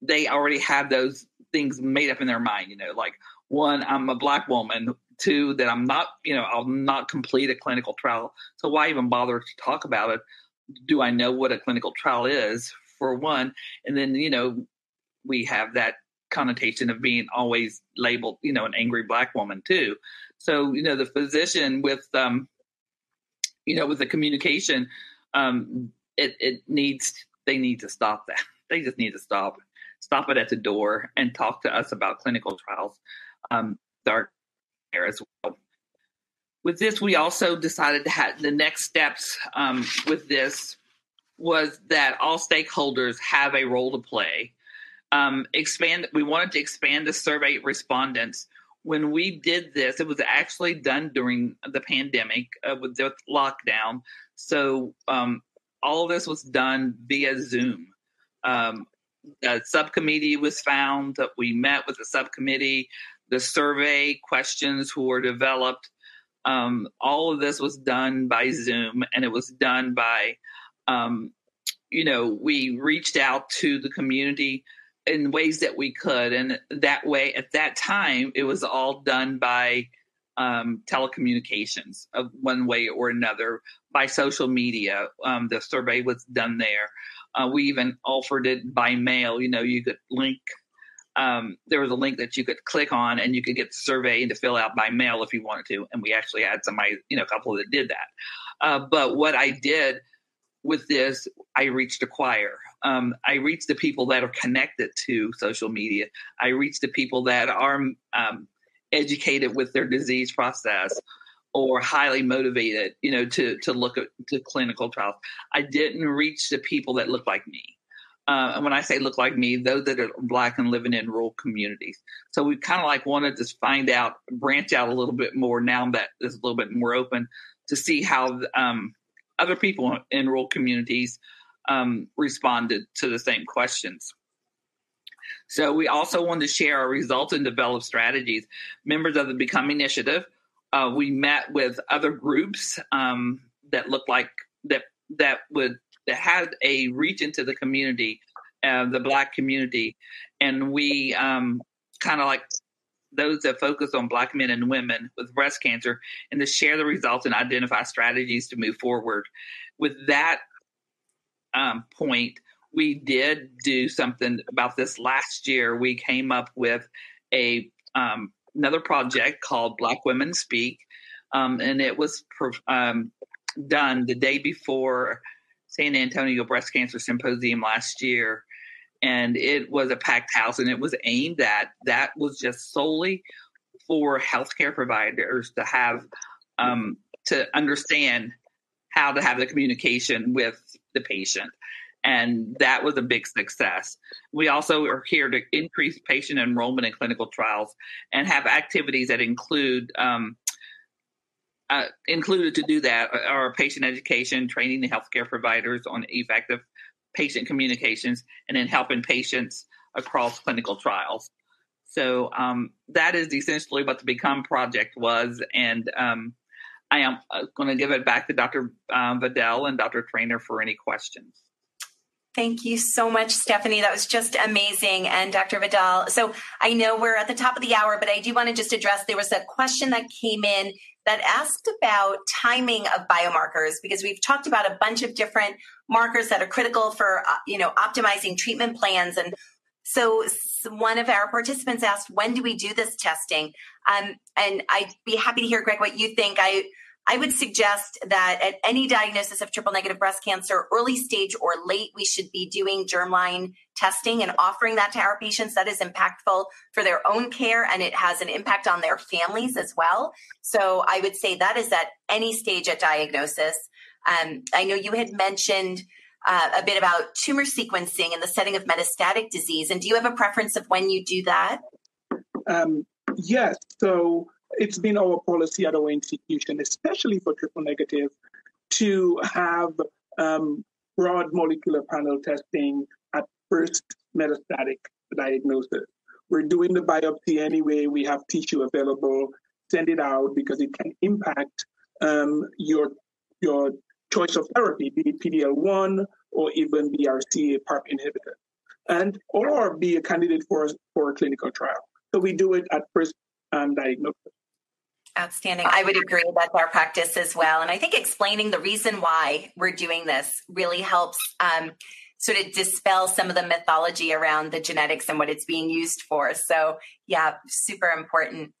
they already have those things made up in their mind. You know, like one, I'm a black woman. Two, that I'm not, you know, I'll not complete a clinical trial. So why even bother to talk about it? Do I know what a clinical trial is? For one, and then you know, we have that connotation of being always labeled, you know, an angry black woman too. So, you know, the physician with, um, you know, with the communication, um, it, it needs, they need to stop that. (laughs) They just need to stop, stop it at the door and talk to us about clinical trials. Um, there as well. With this, we also decided to have the next steps um, with this was that all stakeholders have a role to play. Um, expand. We wanted to expand the survey respondents when we did this, it was actually done during the pandemic uh, with the lockdown. So um, all this was done via Zoom. Um, a subcommittee was found. We met with the subcommittee. The survey questions were developed. Um, all of this was done by Zoom, and it was done by, um, you know, we reached out to the community in ways that we could, and that way, at that time, it was all done by um, telecommunications of one way or another by social media. Um, the survey was done there. Uh, we even offered it by mail. You know, you could link. Um, there was a link that you could click on, and you could get the survey and to fill out by mail if you wanted to. And we actually had somebody, you know, a couple that did that. Uh, but what I did with this, I reached a choir. Um, I reached the people that are connected to social media. I reached the people that are um, educated with their disease process or highly motivated, you know, to to look at to clinical trials. I didn't reach the people that look like me. Uh, and when I say look like me, those that are black and living in rural communities. So we kind of like wanted to find out, branch out a little bit more now that it's a little bit more open to see how um, other people in rural communities um, responded to the same questions. So we also wanted to share our results and develop strategies. Members of the Become Initiative uh, we met with other groups um, that looked like that that would that had a reach into the community, uh, the Black community, and we um, kind of like those that focus on Black men and women with breast cancer, and to share the results and identify strategies to move forward. With that um, point, we did do something about this last year. We came up with a um, another project called Black Women Speak, um, and it was um, done the day before San Antonio Breast Cancer Symposium last year. And it was a packed house, and it was aimed at that was just solely for healthcare providers to have um, to understand how to have the communication with the patient and that was a big success. We also are here to increase patient enrollment in clinical trials and have activities that include um, uh, included to do that are patient education, training the healthcare providers on effective patient communications, and then helping patients across clinical trials. So um, that is essentially what the Become project was, and um, I am uh, going to give it back to Dr. Um, Vidal and Dr. Traina for any questions. Thank you so much, Stephanie. That was just amazing. And Dr. Vidal. So I know we're at the top of the hour, but I do want to just address there was a question that came in that asked about timing of biomarkers because we've talked about a bunch of different markers that are critical for uh, you know optimizing treatment plans and so one of our participants asked when do we do this testing um, and i'd be happy to hear greg what you think i I would suggest that at any diagnosis of triple negative breast cancer, early stage or late, we should be doing germline testing and offering that to our patients. That is impactful for their own care and it has an impact on their families as well. So I would say that is at any stage at diagnosis. Um, I know you had mentioned uh, a bit about tumor sequencing in the setting of metastatic disease. And do you have a preference of when you do that? Um, yes. So it's been our policy at our institution, especially for triple negative, to have um, broad molecular panel testing at first metastatic diagnosis. We're doing the biopsy anyway. We have tissue available. Send it out because it can impact um, your your choice of therapy, be it PDL1 or even BRCA PARP inhibitor, and or be a candidate for for a clinical trial. So we do it at first um, diagnosis. Outstanding. I would agree that's our practice as well. And I think explaining the reason why we're doing this really helps um, sort of dispel some of the mythology around the genetics and what it's being used for. So, yeah, super important.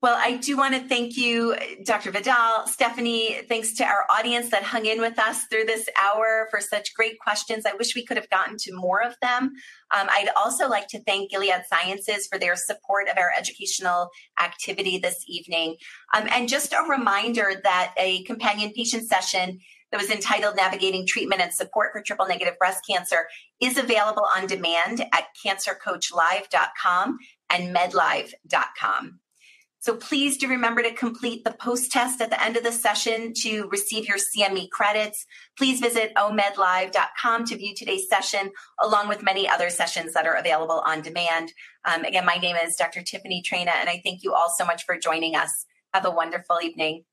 Well, I do want to thank you, Dr. Vidal, Stephanie. Thanks to our audience that hung in with us through this hour for such great questions. I wish we could have gotten to more of them. Um, I'd also like to thank Gilead Sciences for their support of our educational activity this evening. Um, and just a reminder that a companion patient session that was entitled Navigating Treatment and Support for Triple Negative Breast Cancer is available on demand at cancercoachlive.com and medlive.com. So please do remember to complete the post test at the end of the session to receive your CME credits. Please visit omedlive.com to view today's session, along with many other sessions that are available on demand. Um, again, my name is Dr. Tiffany Traina, and I thank you all so much for joining us. Have a wonderful evening.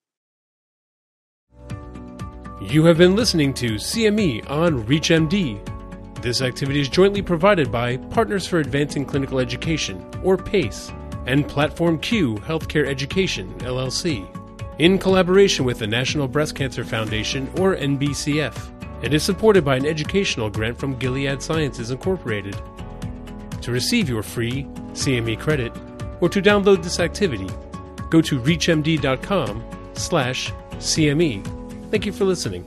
You have been listening to CME on ReachMD. This activity is jointly provided by Partners for Advancing Clinical Education, or PACE and Platform Q Healthcare Education, LLC, in collaboration with the National Breast Cancer Foundation, or NBCF. It is supported by an educational grant from Gilead Sciences Incorporated. To receive your free CME credit or to download this activity, go to reachmd.com slash CME. Thank you for listening.